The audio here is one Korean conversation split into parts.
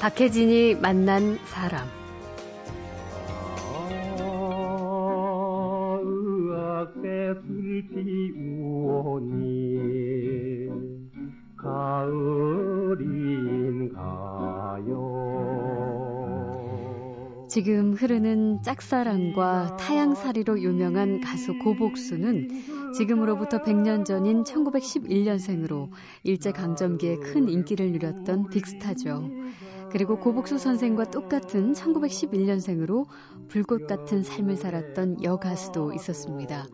박혜진이 만난 사람. 지금 흐르는 짝사랑과 타양살이로 유명한 가수 고복수는 지금으로부터 100년 전인 1911년생으로 일제강점기에 큰 인기를 누렸던 빅스타죠. 그리고 고복수 선생과 똑같은 1911년생으로 불꽃 같은 삶을 살았던 여가수도 있었습니다.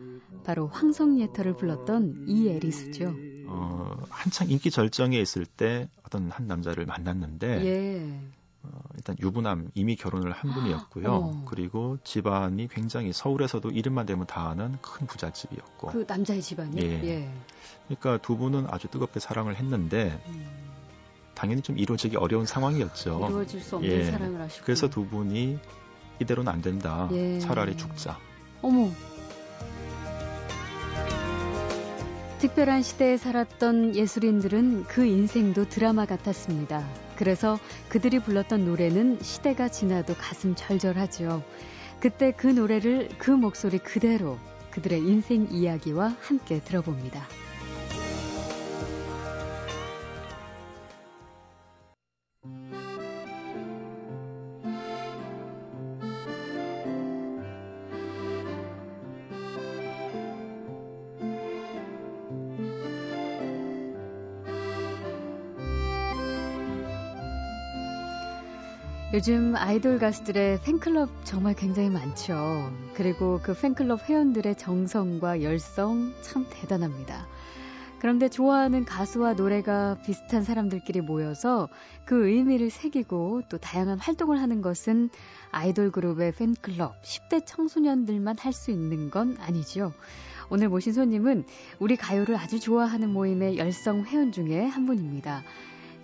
바로 황성예터를 불렀던 이에리스죠. 어, 한창 인기 절정에 있을 때 어떤 한 남자를 만났는데 예. 어, 일단 유부남 이미 결혼을 한 분이었고요. 어. 그리고 집안이 굉장히 서울에서도 이름만 대면 다 아는 큰 부잣집이었고. 그 남자의 집안이? 예. 예. 그러니까 두 분은 아주 뜨겁게 사랑을 했는데 음. 당연히 좀 이루어지기 어려운 상황이었죠. 이루어질 수 없는 예. 사랑을 하시고. 그래서 두 분이 이대로는 안 된다. 예. 차라리 죽자. 어머. 특별한 시대에 살았던 예술인들은 그 인생도 드라마 같았습니다. 그래서 그들이 불렀던 노래는 시대가 지나도 가슴 절절하죠. 그때 그 노래를 그 목소리 그대로 그들의 인생 이야기와 함께 들어봅니다. 요즘 아이돌 가수들의 팬클럽 정말 굉장히 많죠. 그리고 그 팬클럽 회원들의 정성과 열성 참 대단합니다. 그런데 좋아하는 가수와 노래가 비슷한 사람들끼리 모여서 그 의미를 새기고 또 다양한 활동을 하는 것은 아이돌 그룹의 팬클럽 10대 청소년들만 할 수 있는 건 아니죠. 오늘 모신 손님은 우리 가요를 아주 좋아하는 모임의 열성 회원 중에 한 분입니다.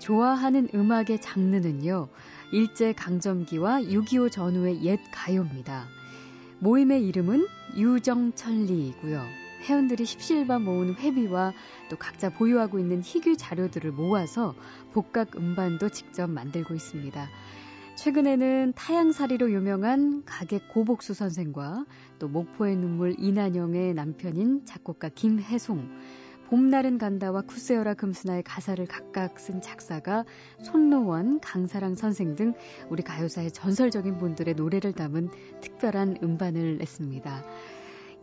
좋아하는 음악의 장르는요. 일제 강점기와 6.25 전후의 옛 가요입니다. 모임의 이름은 유정천리이고요. 회원들이 십시일반 모은 회비와 또 각자 보유하고 있는 희귀 자료들을 모아서 복각 음반도 직접 만들고 있습니다. 최근에는 타양살이로 유명한 가객 고복수 선생과 또 목포의 눈물 이난영의 남편인 작곡가 김혜송, 봄날은 간다와 쿠세어라 금스나의 가사를 각각 쓴 작사가 손노원, 강사랑 선생 등 우리 가요사의 전설적인 분들의 노래를 담은 특별한 음반을 냈습니다.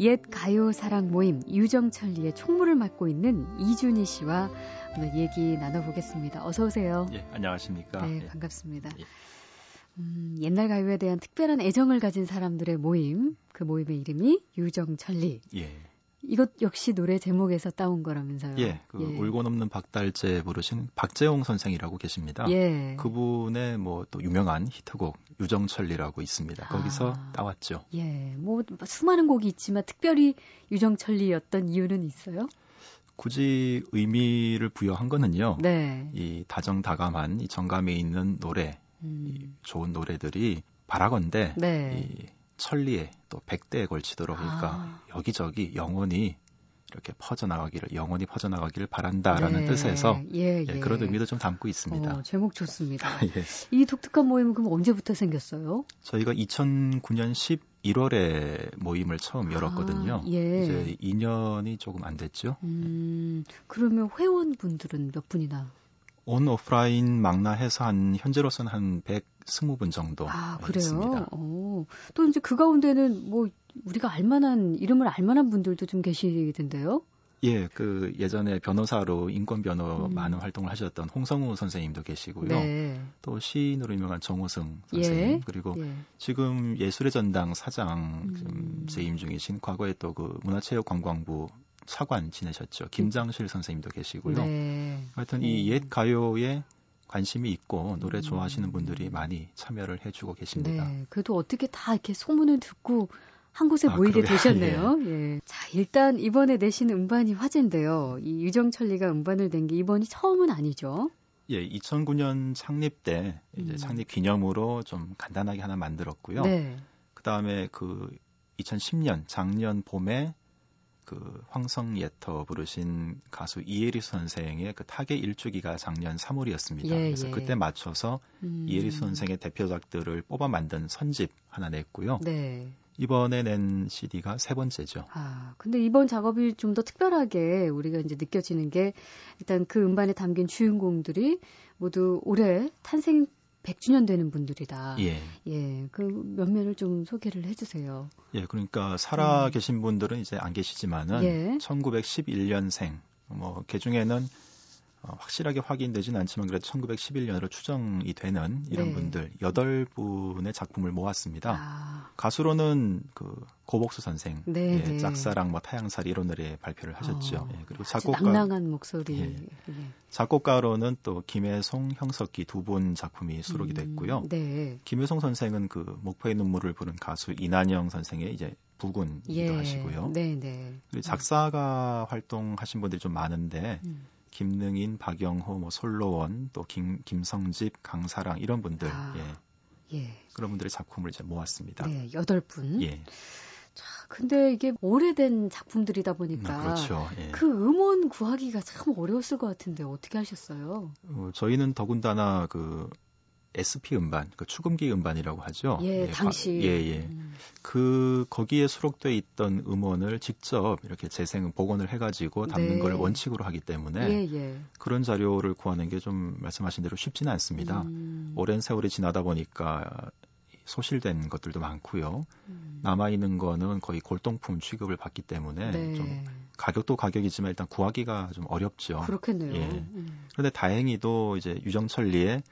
옛 가요 사랑 모임 유정천리의 총무를 맡고 있는 이준희 씨와 오늘 얘기 나눠보겠습니다. 어서 오세요. 예, 안녕하십니까. 네, 반갑습니다. 예. 음, 옛날 가요에 대한 특별한 애정을 가진 사람들의 모임, 그 모임의 이름이 유정천리. 예. 이것 역시 노래 제목에서 따온 거라면서요. 예, 그 예. 울고 넘는 박달재 부르신 박재홍 선생이라고 계십니다. 예. 그분의 뭐 또 유명한 히트곡 유정천리라고 있습니다. 거기서 아, 따왔죠. 예, 뭐 수많은 곡이 있지만 특별히 유정천리였던 이유는 있어요? 굳이 의미를 부여한 거는요. 네. 이 다정다감한 이 정감에 있는 노래, 음. 이 좋은 노래들이 바라건대 네. 이 천리에 또 백대에 걸치도록 그러니까 아. 여기저기 영원히 이렇게 퍼져나가기를 영원히 퍼져나가기를 바란다라는 네. 뜻에서 예, 예, 예. 그런 의미도 좀 담고 있습니다. 어, 제목 좋습니다. 예. 이 독특한 모임은 그럼 언제부터 생겼어요? 저희가 2009년 11월에 모임을 처음 열었거든요. 아, 예. 이제 2년이 조금 안 됐죠. 음, 그러면 회원분들은 몇 분이나? 온 오프라인 망라 해서 한 현재로서는 한 120분 정도 아, 그래요? 있습니다. 오. 또 이제 그 가운데는 뭐 우리가 알만한 이름을 알만한 분들도 좀 계시던데요? 예, 그 예전에 변호사로 인권 변호 음. 많은 활동을 하셨던 홍성우 선생님도 계시고요. 네. 또 시인으로 유명한 정호승 선생님 예. 그리고 예. 지금 예술의 전당 사장 음. 재임 중이신 과거에 또 그 문화체육관광부 차관 지내셨죠. 김장실 선생님도 계시고요. 네. 하여튼 이 옛 가요에 관심이 있고 노래 좋아하시는 분들이 많이 참여를 해주고 계십니다. 네. 그래도 어떻게 다 이렇게 소문을 듣고 한 곳에 아, 모이게 그러게. 되셨네요. 예. 예. 자, 일단 이번에 내신 음반이 화제인데요. 이 유정철리가 음반을 낸 게 이번이 처음은 아니죠. 예, 2009년 창립 때 이제 음. 창립 기념으로 좀 간단하게 하나 만들었고요. 네. 그다음에 그 2010년 작년 봄에 그 황성예터 부르신 가수 이혜리수 선생의 그 타계 일주기가 작년 3월이었습니다. 예, 그래서 예. 그때 맞춰서 음. 이혜리수 선생의 대표작들을 뽑아 만든 선집 하나 냈고요. 네. 이번에 낸 CD가 세 번째죠. 아, 근데 이번 작업이 좀 더 특별하게 우리가 이제 느껴지는 게 일단 그 음반에 담긴 주인공들이 모두 올해 탄생 100주년 되는 분들이다. 예. 예, 그 면면을 좀 소개를 해주세요. 예, 그러니까 살아 음. 계신 분들은 이제 안 계시지만은 예. 1911년생 뭐 개중에는 어, 확실하게 확인되진 않지만 그래도 1911년으로 추정이 되는 이런 네. 분들 여덟 분의 작품을 모았습니다. 아, 가수로는 그 고복수 선생, 네, 예, 네. 짝사랑 뭐 타양살이 이런 노래 발표를 하셨죠. 어, 예, 그리고 작곡가 낭낭한 목소리. 예. 예. 작곡가로는 또 김혜송, 형석기 두 분 작품이 수록이 음, 됐고요. 네. 김효성 선생은 그 목포의 눈물을 부른 가수 이난영 선생의 이제 부군이기도 예. 하시고요. 네, 네. 그리고 작사가 활동하신 분들이 좀 많은데 음. 김능인, 박영호, 뭐 솔로원, 또 김, 김성집, 강사랑 이런 분들, 아. 예, 예. 그런 분들의 작품을 이제 모았습니다. 네, 여덟 분. 예, 자, 근데 이게 오래된 작품들이다 보니까 음, 그렇죠. 예. 그 음원 구하기가 참 어려웠을 것 같은데 어떻게 하셨어요? 어, 저희는 더군다나 그 SP 음반, 그 추금기 음반이라고 하죠. 예, 과- 당시. 예, 예. 음. 그 거기에 수록돼 있던 음원을 직접 이렇게 재생 복원을 해가지고 담는 네. 걸 원칙으로 하기 때문에 예, 예. 그런 자료를 구하는 게 좀 말씀하신 대로 쉽지는 않습니다. 음. 오랜 세월이 지나다 보니까 소실된 것들도 많고요. 음. 남아 있는 거는 거의 골동품 취급을 받기 때문에 네. 좀 가격도 가격이지만 일단 구하기가 좀 어렵죠. 그렇겠네요. 예. 음. 그런데 다행히도 이제 유정천리에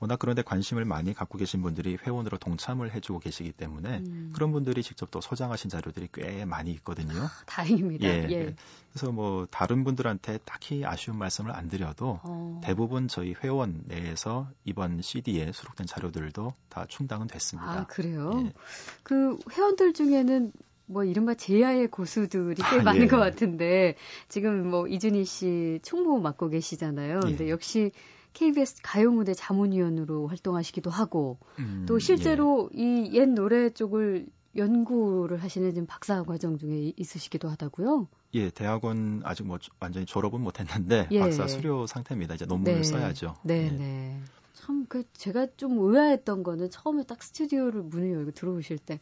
워낙 그런데 관심을 많이 갖고 계신 분들이 회원으로 동참을 해주고 계시기 때문에 음. 그런 분들이 직접 또 소장하신 자료들이 꽤 많이 있거든요. 다행입니다. 예. 예. 그래서 뭐 다른 분들한테 딱히 아쉬운 말씀을 안 드려도 어. 대부분 저희 회원 내에서 이번 CD에 수록된 자료들도 다 충당은 됐습니다. 아, 그래요? 예. 그 회원들 중에는 뭐 이른바 제야의 고수들이 꽤 아, 많은 예. 것 같은데 지금 뭐 이준희 씨 총무 맡고 계시잖아요. 근데 예. 역시 KBS 가요무대 자문위원으로 활동하시기도 하고 음, 또 실제로 이옛 노래 쪽을 연구를 하시는 지금 박사 과정 중에 있으시기도 하다고요. 예. 예, 대학원 아직 뭐 완전히 졸업은 못했는데 예. 박사 수료 상태입니다. 이제 논문을 써야죠. 네, 예. 네. 참, 그, 제가 좀 의아했던 거는 처음에 딱 스튜디오를 문을 열고 들어오실 때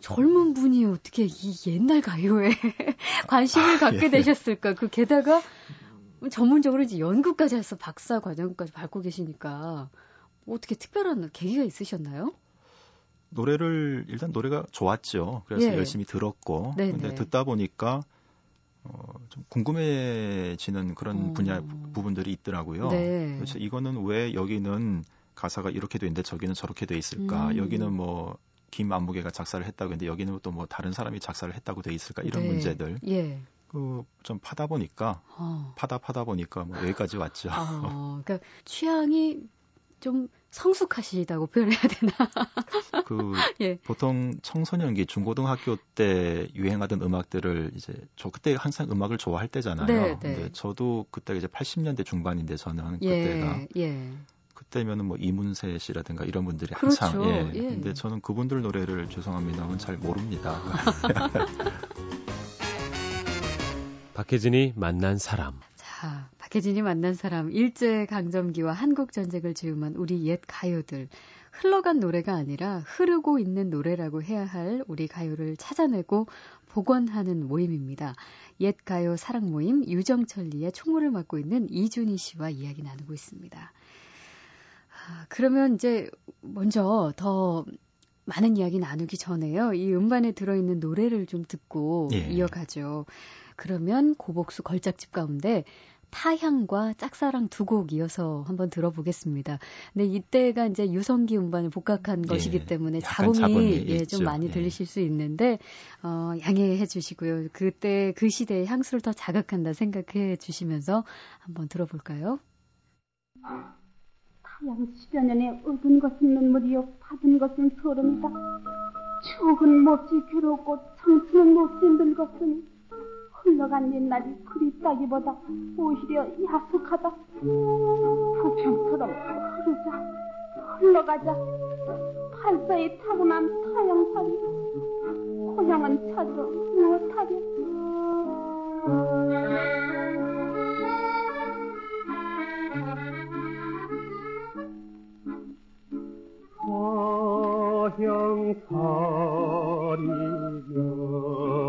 젊은 분이 어떻게 이 옛날 가요에 관심을 갖게 예. 되셨을까? 그 게다가 전문적으로 이제 연구까지 해서 박사 과정까지 밟고 계시니까 뭐 어떻게 특별한 계기가 있으셨나요? 노래를 일단 노래가 좋았죠. 그래서 예. 열심히 들었고 네네. 근데 듣다 보니까 어, 좀 궁금해지는 그런 어. 분야 부분들이 있더라고요. 네. 그래서 이거는 왜 여기는 가사가 이렇게 돼 있는데 저기는 저렇게 돼 있을까? 음. 여기는 뭐 김안무개가 작사를 했다고 했는데 여기는 또 뭐 다른 사람이 작사를 했다고 돼 있을까? 이런 네. 문제들 예. 그 좀 파다 보니까 어. 파다 파다 보니까 뭐 여기까지 왔죠. 어, 그러니까 취향이 좀 성숙하시다고 표현해야 되나? 그 예. 보통 청소년기 중고등학교 때 유행하던 음악들을 이제 저 그때 항상 음악을 좋아할 때잖아요. 네, 네. 근데 저도 그때 이제 80년대 중반인데 저는 그때가 예. 예. 그때면은 뭐 이문세 씨라든가 이런 분들이 그렇죠. 한참 예. 예. 근데 저는 그분들 노래를 죄송합니다만 잘 모릅니다. 박혜진이 만난 사람. 자, 박혜진이 만난 사람 일제 강점기와 한국 전쟁을 즈음한 우리 옛 가요들 흘러간 노래가 아니라 흐르고 있는 노래라고 해야 할 우리 가요를 찾아내고 복원하는 모임입니다. 옛 가요 사랑 모임 유정철리의 총무를 맡고 있는 이준희 씨와 이야기 나누고 있습니다. 아, 그러면 이제 먼저 더 많은 이야기 나누기 전에요. 이 음반에 들어있는 노래를 좀 듣고 예. 이어가죠. 그러면 고복수 걸작집 가운데 타향과 짝사랑 두 곡 이어서 한번 들어보겠습니다. 근데 이때가 이제 유성기 음반을 복각한 예, 것이기 때문에 잡음이 예, 있죠. 좀 많이 예. 들리실 수 있는데 어, 양해해 주시고요. 그때 그 시대의 향수를 더 자극한다 생각해 주시면서 한번 들어볼까요? 타양 십여 년에 얻은 것은 눈물이요 받은 것은 소름이다. 추억은 몹시 괴롭고 청춘은 몹시 늙었으니 흘러간 옛날이 그립다기보다 오히려 야속하다. 부평처럼 흐르자 흘러가자 팔사에 타고난 타양살이 고향은 찾으러 무엇하랴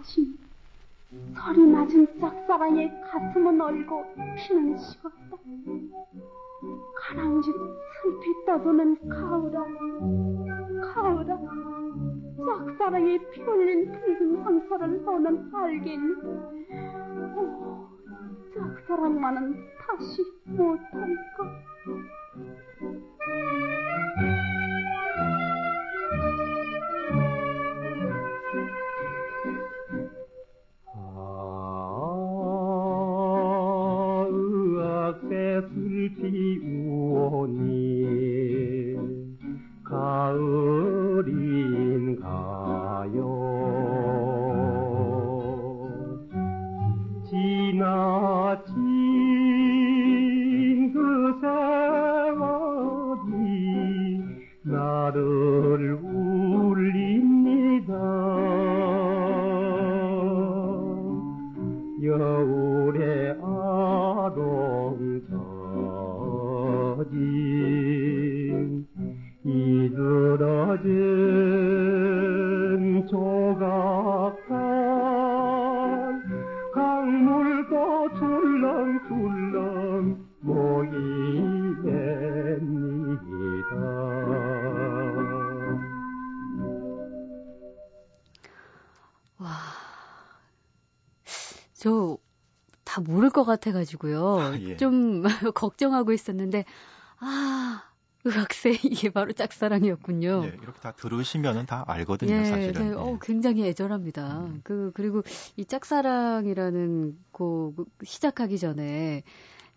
것이니 서리 맞은 짝사랑에 가슴은 얼고 피는 식었다. 가랑짓 슬피 떠도는 가을아, 가을아, 짝사랑에 피 흘린 붉은 상처를 너는 알겠니? 오, 짝사랑만은 다시 못할 五年。 까? 저다 모를 것 같아가지고요. 아, 예. 좀 걱정하고 있었는데, 아, 의학세 이게 바로 짝사랑이었군요. 예, 이렇게 다 들으시면은 다 알거든요, 예, 사실은. 네, 어, 굉장히 애절합니다. 음. 그 그리고 이 짝사랑이라는 곡 시작하기 전에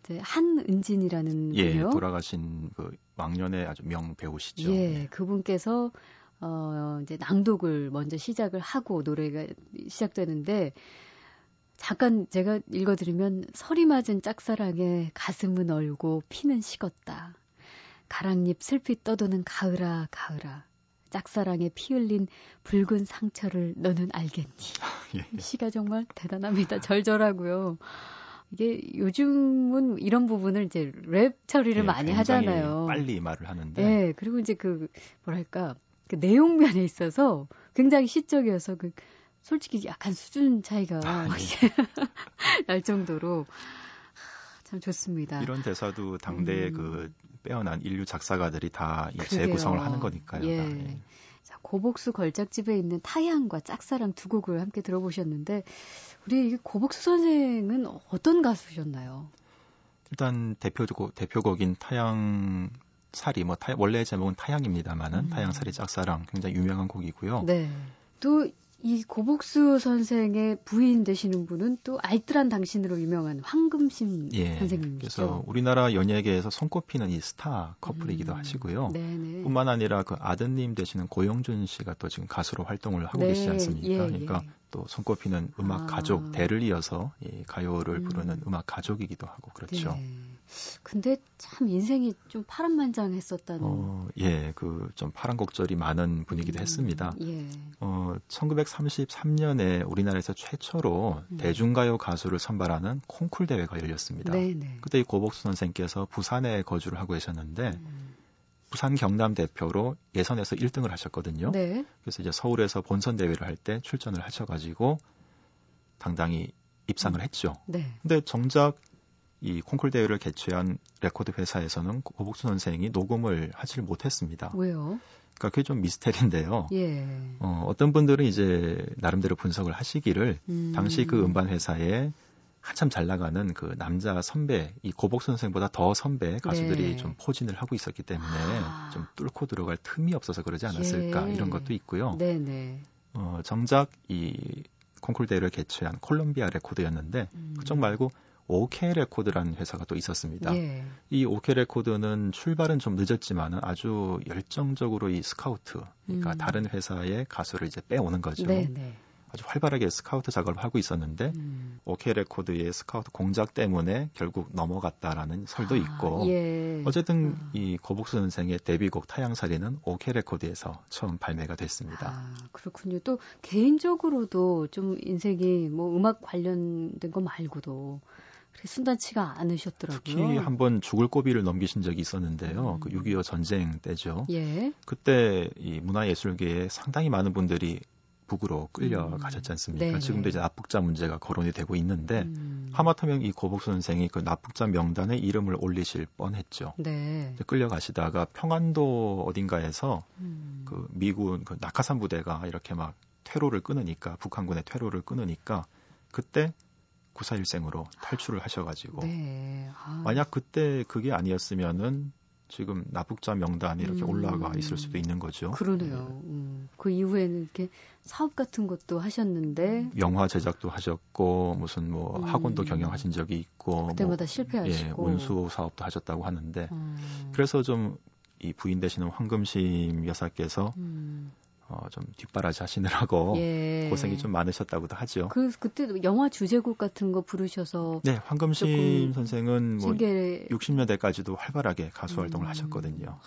이제 한은진이라는 예, 분이요. 돌아가신 그 왕년의 아주 명 배우시죠. 예, 네. 그분께서 어 이제 낭독을 먼저 시작을 하고 노래가 시작되는데 잠깐 제가 읽어드리면 서리 맞은 짝사랑에 가슴은 얼고 피는 식었다. 가랑잎 슬피 떠도는 가을아 가을아 짝사랑에 피 흘린 붉은 상처를 너는 알겠니? 예. 시가 정말 대단합니다. 절절하고요. 이게 요즘은 이런 부분을 이제 랩 처리를 예, 많이 하잖아요. 빨리 말을 하는데. 네, 그리고 이제 그 뭐랄까 그 내용면에 있어서 굉장히 시적이어서 그 솔직히 약간 수준 차이가 아, 네. 날 정도로 참 좋습니다. 이런 대사도 당대의 음. 그 빼어난 인류 작사가들이 다 재구성을 하는 거니까요. 예. 예. 자, 고복수 걸작집에 있는 타향과 짝사랑 두 곡을 함께 들어보셨는데 우리 고복수 선생은 어떤 가수셨나요? 일단 대표곡 대표곡인 타양 사리 뭐 타, 원래 제목은 타양입니다만은 음. 타양사리 짝사랑 굉장히 유명한 곡이고요. 네. 또 이 고복수 선생의 부인 되시는 분은 또 알뜰한 당신으로 유명한 황금심 예, 선생님이죠. 그래서 우리나라 연예계에서 손꼽히는 이 스타 커플이기도 음, 하시고요. 네네. 뿐만 아니라 그 아드님 되시는 고영준 씨가 또 지금 가수로 활동을 하고 네, 계시지 않습니까? 예, 그러니까 예. 또 손꼽히는 음악 아. 가족 대를 이어서 이 가요를 음. 부르는 음악 가족이기도 하고 그렇죠. 네. 근데 참 인생이 좀 파란만장했었다는. 어, 예, 그 좀 파란 곡절이 많은 분이기도 음, 했습니다. 예. 어, 1933년에 우리나라에서 최초로 음. 대중가요 가수를 선발하는 콩쿨 대회가 열렸습니다. 네네. 네. 그때 이 고복수 선생께서 부산에 거주를 하고 계셨는데 음. 부산 경남 대표로 예선에서 1등을 하셨거든요. 네. 그래서 이제 서울에서 본선 대회를 할 때 출전을 하셔가지고 당당히 입상을 음. 했죠. 네. 근데 정작 이 콩쿨 대회를 개최한 레코드 회사에서는 고복수 선생이 녹음을 하지를 못했습니다. 왜요? 그러니까 그게 좀 미스테리인데요. 예. 어, 어떤 분들은 이제 나름대로 분석을 하시기를 음. 당시 그 음반 회사에 한참 잘 나가는 그 남자 선배, 이 고복수 선생보다 더 선배 가수들이 네. 좀 포진을 하고 있었기 때문에 아. 좀 뚫고 들어갈 틈이 없어서 그러지 않았을까 예. 이런 것도 있고요. 네네. 어, 정작 이 콩쿨 대회를 개최한 콜롬비아 레코드였는데 음. 그쪽 말고 오케 레코드라는 회사가 또 있었습니다. 예. 이 오케 레코드는 출발은 좀 늦었지만은 아주 열정적으로 이 스카우트, 그러니까 음. 다른 회사의 가수를 이제 빼오는 거죠. 네, 네. 아주 활발하게 스카우트 작업을 하고 있었는데 음. 오케 레코드의 스카우트 공작 때문에 결국 넘어갔다라는 설도 아, 있고 예. 어쨌든 아. 이 고복수 선생의 데뷔곡 타향살이는 오케 레코드에서 처음 발매가 됐습니다. 아, 그렇군요. 또 개인적으로도 좀 인생이 뭐 음악 관련된 거 말고도 순탄치가 않으셨더라고요. 특히 한 번 죽을 고비를 넘기신 적이 있었는데요. 음. 그6.25 전쟁 때죠. 예. 그때 이 문화예술계에 상당히 많은 분들이 북으로 끌려가셨지 음. 않습니까? 네 지금도 이제 납북자 문제가 거론이 되고 있는데 음. 하마터면 이 고복수 선생이 그 납북자 명단에 이름을 올리실 뻔했죠. 네. 끌려가시다가 평안도 어딘가에서 음. 그 미군 그 낙하산 부대가 이렇게 막 퇴로를 끊으니까 북한군의 퇴로를 끊으니까 그때 구사일생으로 탈출을 하셔가지고 네. 아. 만약 그때 그게 아니었으면은 지금 납북자 명단이 이렇게 음. 올라가 있을 수도 있는 거죠. 그러네요. 음. 그 이후에는 이렇게 사업 같은 것도 하셨는데 영화 제작도 하셨고 무슨 뭐 음. 학원도 경영하신 적이 있고 그때마다 뭐, 실패하시고 예, 운수 사업도 하셨다고 하는데 음. 그래서 좀 이 부인 되시는 황금심 여사께서 음. 어, 좀 뒷바라지 하시느라고 예. 고생이 좀 많으셨다고도 하죠. 그 그때 영화 주제곡 같은 거 부르셔서 네, 황금심 선생은 뭐 신기해... 60년대까지도 활발하게 가수 활동을 음. 하셨거든요.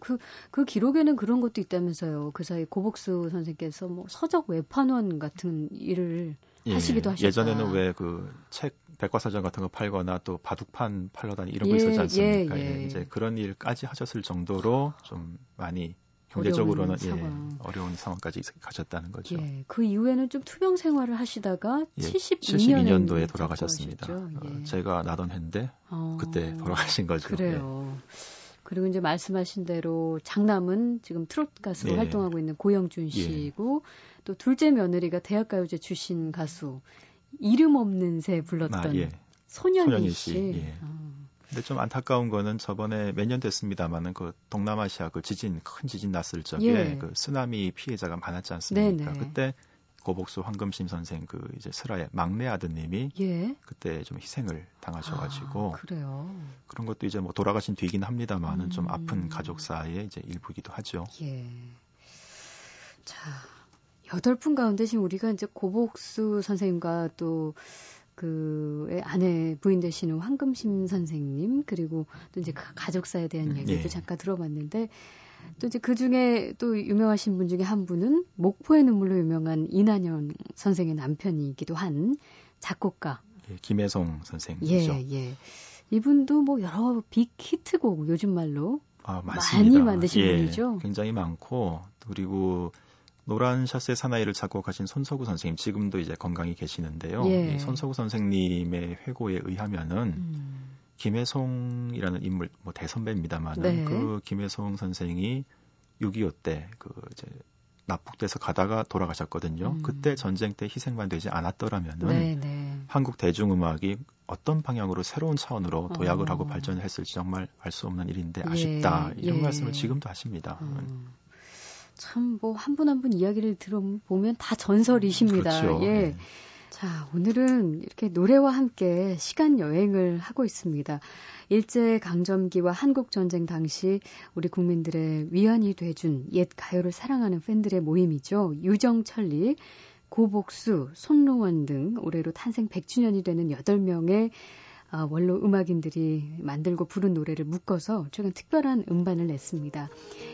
그, 그 기록에는 그런 것도 있다면서요. 그 사이 고복수 선생께서 뭐 서적 외판원 같은 일을 예, 하시기도 하셨다. 예전에는 왜 그 책 백과사전 같은 거 팔거나 또 바둑판 팔러 다니 이런 거 예, 있었지 않습니까? 예, 예, 이제 그런 일까지 하셨을 정도로 좀 많이 경제적으로는 어려운, 예, 상황. 어려운 상황까지 가셨다는 거죠. 예, 그 이후에는 좀 투병 생활을 하시다가 예, 72년도에, 72년도에 돌아가셨습니다. 어, 예. 제가 나던 해인데 어, 그때 돌아가신 거죠. 그래요. 예. 그리고 이제 말씀하신 대로 장남은 지금 트롯 가수로 네. 활동하고 있는 고영준 예. 씨고 또 둘째 며느리가 대학가요제 출신 가수 이름 없는 새 불렀던 아, 예. 손현희 씨. 씨. 예. 어. 근데 좀 안타까운 거는 저번에 몇 년 됐습니다만은 그 동남아시아 그 지진 큰 지진 났을 적에 예. 그 쓰나미 피해자가 많았지 않습니까? 네네. 그때 고복수 황금심 선생 그 이제 슬라의 막내 아드님이 예. 그때 좀 희생을 당하셔가지고 아, 그래요. 그런 것도 이제 뭐 돌아가신 뒤긴 합니다만은 음. 좀 아픈 가족사의 이제 일부기도 하죠. 예. 자 여덟 분 가운데 지금 우리가 이제 고복수 선생님과 또 그의 아내 부인 되시는 황금심 선생님 그리고 또 이제 가족사에 대한 음, 얘기도 예. 잠깐 들어봤는데 또 이제 그 중에 또 유명하신 분 중에 한 분은 목포의 눈물로 유명한 이난영 선생의 남편이기도 한 작곡가 예, 김혜성 선생이죠. 예, 예. 이분도 뭐 여러 빅 히트곡 요즘 말로 아, 많이 만드신 예, 분이죠. 굉장히 많고 그리고 노란 샷의 사나이를 작곡하신 손석구 선생님 지금도 이제 건강히 계시는데요. 예. 손석구 선생님의 회고에 의하면은 음. 김혜송이라는 인물 뭐 대선배입니다만은 네. 그 김혜송 선생이 6.25 때 그 이제 납북돼서 가다가 돌아가셨거든요. 음. 그때 전쟁 때 희생만 되지 않았더라면은 네, 네. 한국 대중음악이 어떤 방향으로 새로운 차원으로 도약을 어. 하고 발전을 했을지 정말 알 수 없는 일인데 예. 아쉽다 예. 이런 예. 말씀을 지금도 하십니다. 음. 참 뭐 한 분 한 분 이야기를 들어보면 다 전설이십니다. 그렇죠. 예. 네. 자, 오늘은 이렇게 노래와 함께 시간 여행을 하고 있습니다. 일제 강점기와 한국 전쟁 당시 우리 국민들의 위안이 돼준 옛 가요를 사랑하는 팬들의 모임이죠. 유정천리, 고복수, 손로원 등 올해로 탄생 100주년이 되는 8명의 아, 원로 음악인들이 만들고 부른 노래를 묶어서 최근 특별한 음반을 냈습니다.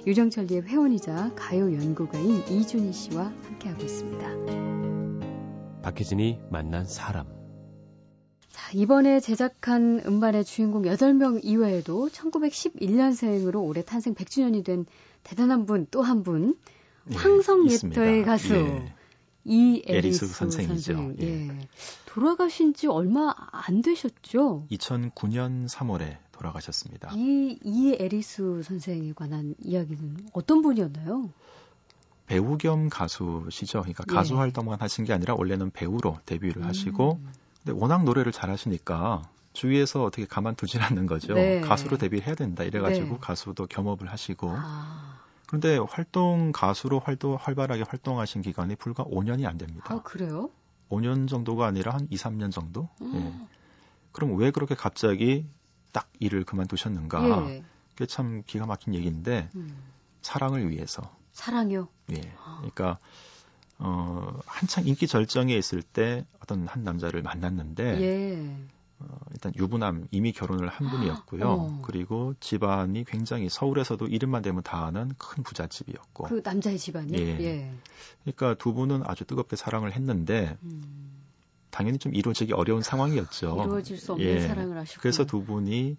유정철리의 회원이자 가요 연구가인 이준희 씨와 함께하고 있습니다. 박혜진이 만난 사람. 자, 이번에 제작한 음반의 주인공 8명 이외에도 1911년생으로 올해 탄생 100주년이 된 대단한 분 또 한 분, 예, 황성예터의 가수. 예. 이에리스 선생이죠. 선생. 예. 예. 돌아가신 지 얼마 안 되셨죠? 2009년 3월에 돌아가셨습니다. 이 이애리수 선생에 관한 이야기는 어떤 분이었나요? 배우 겸 가수시죠. 그러니까 예. 가수 활동만 하신 게 아니라 원래는 배우로 데뷔를 음. 하시고 근데 워낙 노래를 잘하시니까 주위에서 어떻게 가만두질 않는 거죠. 네. 가수로 데뷔해야 된다 이래가지고 네. 가수도 겸업을 하시고 아. 그런데 활동 가수로 활동 활발하게 활동하신 기간이 불과 5년이 안 됩니다. 아 그래요? 5년 정도가 아니라 한 2, 3년 정도. 음. 예. 그럼 왜 그렇게 갑자기 딱 일을 그만두셨는가? 예. 그게 참 기가 막힌 얘기인데 음. 사랑을 위해서. 사랑요? 예. 그러니까 어 한창 인기 절정에 있을 때 어떤 한 남자를 만났는데 예. 어, 일단 유부남 이미 결혼을 한 분이었고요. 어. 그리고 집안이 굉장히 서울에서도 이름만 되면 다 아는 큰 부잣집이었고. 그 남자의 집안이? 예. 예. 그러니까 두 분은 아주 뜨겁게 사랑을 했는데 음. 당연히 좀 이루어지기 어려운 상황이었죠. 이루어질 수 없는 예. 사랑을 하셨고. 그래서 두 분이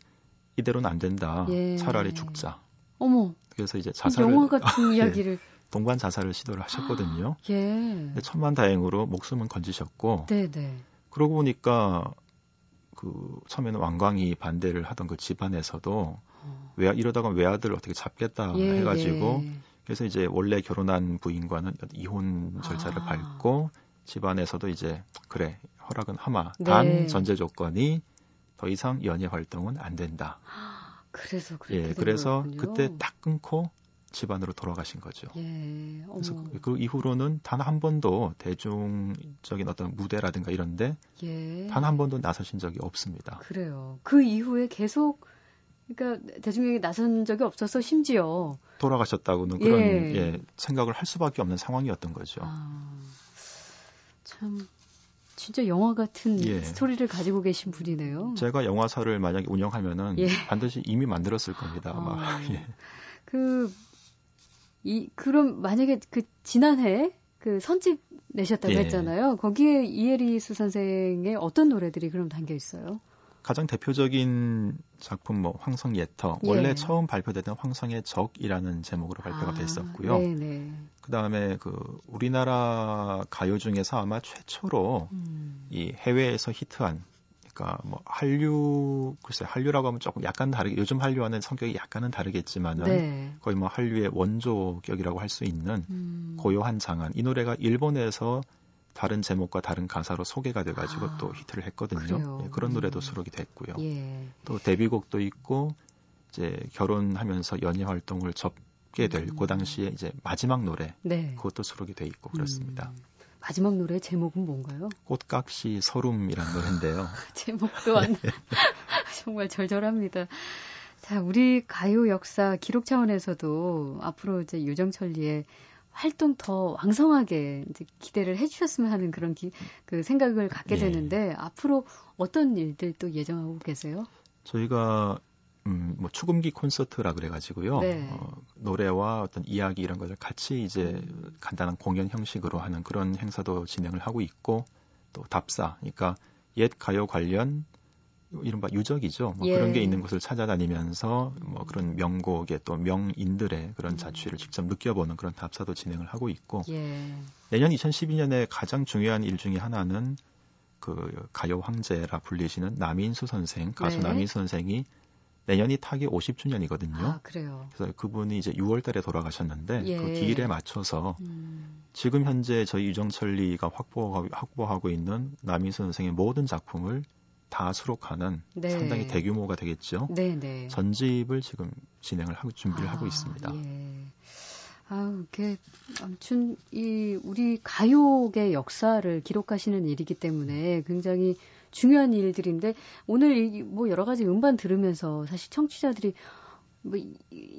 이대로는 안 된다. 예. 차라리 죽자. 어머. 그래서 이제 자살을 영화 같은 아, 이야기를 동반 자살을 시도를 하셨거든요. 예. 근데 천만 다행으로 목숨은 건지셨고. 네, 네. 그러고 보니까 그 처음에는 왕광이 반대를 하던 그 집안에서도 어. 외 이러다가 외아들 어떻게 잡겠다 예, 해가지고 예. 그래서 이제 원래 결혼한 부인과는 이혼 절차를 아. 밟고 집안에서도 이제 그래 허락은 하마 네. 단 전제 조건이 더 이상 연예 활동은 안 된다. 그래서 예, 그래서 그때 딱 끊고 집안으로 돌아가신 거죠. 예, 그래서 그, 그 이후로는 단 한 번도 대중적인 어떤 무대라든가 이런데 예. 단한 번도 나서신 적이 없습니다. 그래요. 그 이후에 계속 그러니까 대중에게 나선 적이 없어서 심지어 돌아가셨다고는 그런 예. 예, 생각을 할 수밖에 없는 상황이었던 거죠. 아, 참 진짜 영화 같은 예. 스토리를 가지고 계신 분이네요. 제가 영화사를 만약에 운영하면은 예. 반드시 이미 만들었을 겁니다. 아마. 아, 예. 그 이 그럼 만약에 그 지난해 그 선집 내셨다고 예. 했잖아요. 거기에 이혜리 수 선생의 어떤 노래들이 그럼 담겨 있어요? 가장 대표적인 작품 뭐 황성 예터 예. 원래 처음 발표됐던 황성의 적이라는 제목으로 발표가 아, 됐었고요. 그다음에 그 우리나라 가요 중에서 아마 최초로 음. 이 해외에서 히트한 그러니까 뭐 한류 글쎄 한류라고 하면 조금 약간 다르게 요즘 한류와는 성격이 약간은 다르겠지만은 네. 거의 뭐 한류의 원조격이라고 할 수 있는 음. 고요한 장안 이 노래가 일본에서 다른 제목과 다른 가사로 소개가 돼가지고 아, 또 히트를 했거든요. 예, 그런 노래도 음. 수록이 됐고요. 예. 또 데뷔곡도 있고 이제 결혼하면서 연예 활동을 접게 될그 음. 당시에 이제 마지막 노래 네. 그것도 수록이 돼 있고 그렇습니다. 음. 마지막 노래 제목은 뭔가요? 꽃깍시 서름이라는 노래인데요. 제목도 안 정말 절절합니다. 자, 우리 가요 역사 기록 차원에서도 앞으로 이제 유정철리의 활동 더 왕성하게 이제 기대를 해주셨으면 하는 그런 기, 그 생각을 갖게 네. 되는데 앞으로 어떤 일들 또 예정하고 계세요? 저희가 음, 뭐 추금기 콘서트라 그래가지고요. 네. 어, 노래와 어떤 이야기 이런 것을 같이 이제 음. 간단한 공연 형식으로 하는 그런 행사도 진행을 하고 있고 또 답사, 그러니까 옛 가요 관련 이른바 유적이죠. 뭐 예. 그런 게 있는 곳을 찾아다니면서 뭐 그런 명곡의 또 명인들의 그런 음. 자취를 직접 느껴보는 그런 답사도 진행을 하고 있고 예. 내년 2012년에 가장 중요한 일 중에 하나는 그 가요 황제라 불리시는 남인수 선생 가수 네. 남인수 선생이 내년이 타기 50주년이거든요. 아, 그래요. 그래서 그분이 이제 6월 달에 돌아가셨는데 예. 그 기일에 맞춰서 음. 지금 현재 저희 유정철리가 확보하고, 확보하고 있는 남인수 선생의 모든 작품을 다 수록하는 네. 상당히 대규모가 되겠죠. 네, 네. 전집을 지금 진행을 하고 준비를 아, 하고 있습니다. 예. 아, 이게 아무튼 이 우리 가요계 역사를 기록하시는 일이기 때문에 굉장히 중요한 일들인데 오늘 뭐 여러 가지 음반 들으면서 사실 청취자들이 뭐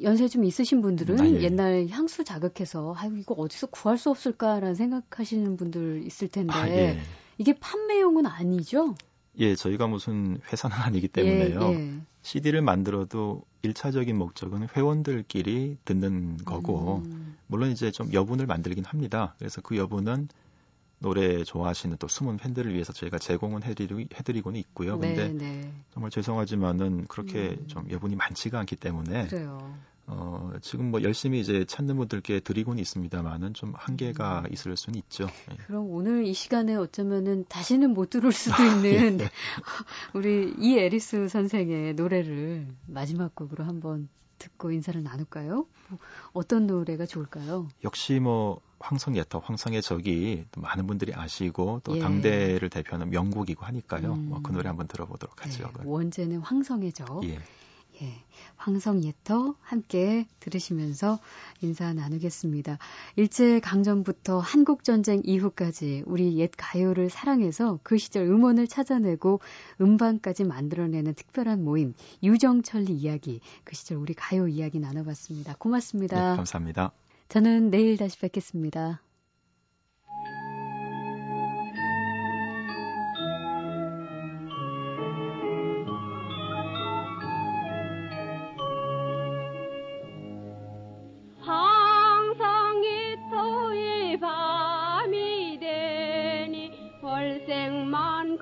연세 좀 있으신 분들은 아, 예. 옛날 향수 자극해서 아유 이거 어디서 구할 수 없을까라는 생각하시는 분들 있을 텐데 아, 예. 이게 판매용은 아니죠? 예, 저희가 무슨 회사는 아니기 때문에요. 예, 예. CD를 만들어도 1차적인 목적은 회원들끼리 듣는 거고, 음. 물론 이제 좀 여분을 만들긴 합니다. 그래서 그 여분은 노래 좋아하시는 또 숨은 팬들을 위해서 저희가 제공은 해드리, 해드리고는 있고요. 네, 근데 네. 정말 죄송하지만은 그렇게 음. 좀 여분이 많지가 않기 때문에 그래요. 어, 지금 뭐 열심히 이제 찾는 분들께 드리고는 있습니다만은 좀 한계가 음. 있을 수는 있죠. 네. 그럼 오늘 이 시간에 어쩌면은 다시는 못 들을 수도 있는 네. 우리 이애리수 선생의 노래를 마지막 곡으로 한번 듣고 인사를 나눌까요? 뭐 어떤 노래가 좋을까요? 역시 뭐 황성 예터, 황성의 적이 많은 분들이 아시고 또 예. 당대를 대표하는 명곡이고 하니까요. 음. 뭐 그 노래 한번 들어보도록 하죠. 네, 원제는 황성의 적. 예. 예. 황성예터 함께 들으시면서 인사 나누겠습니다. 일제 강점부터 한국 전쟁 이후까지 우리 옛 가요를 사랑해서 그 시절 음원을 찾아내고 음반까지 만들어내는 특별한 모임 유정철리 이야기 그 시절 우리 가요 이야기 나눠봤습니다. 고맙습니다. 네, 감사합니다. 저는 내일 다시 뵙겠습니다. 상처만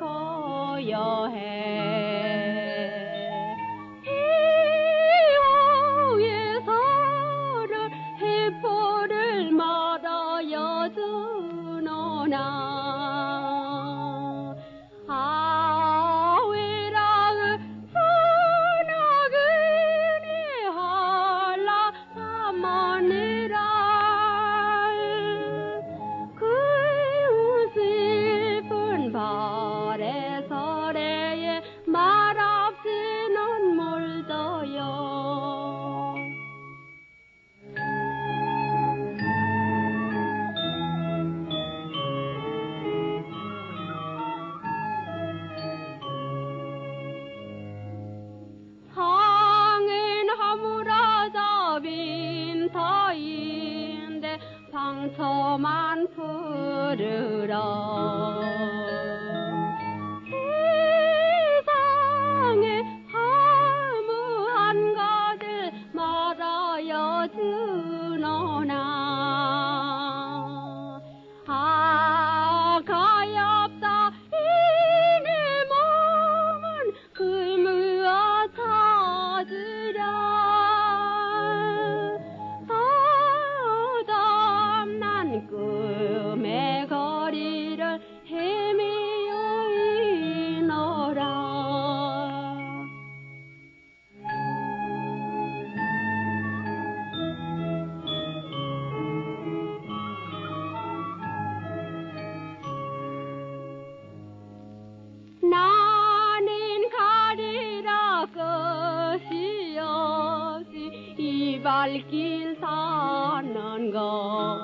길 사는 것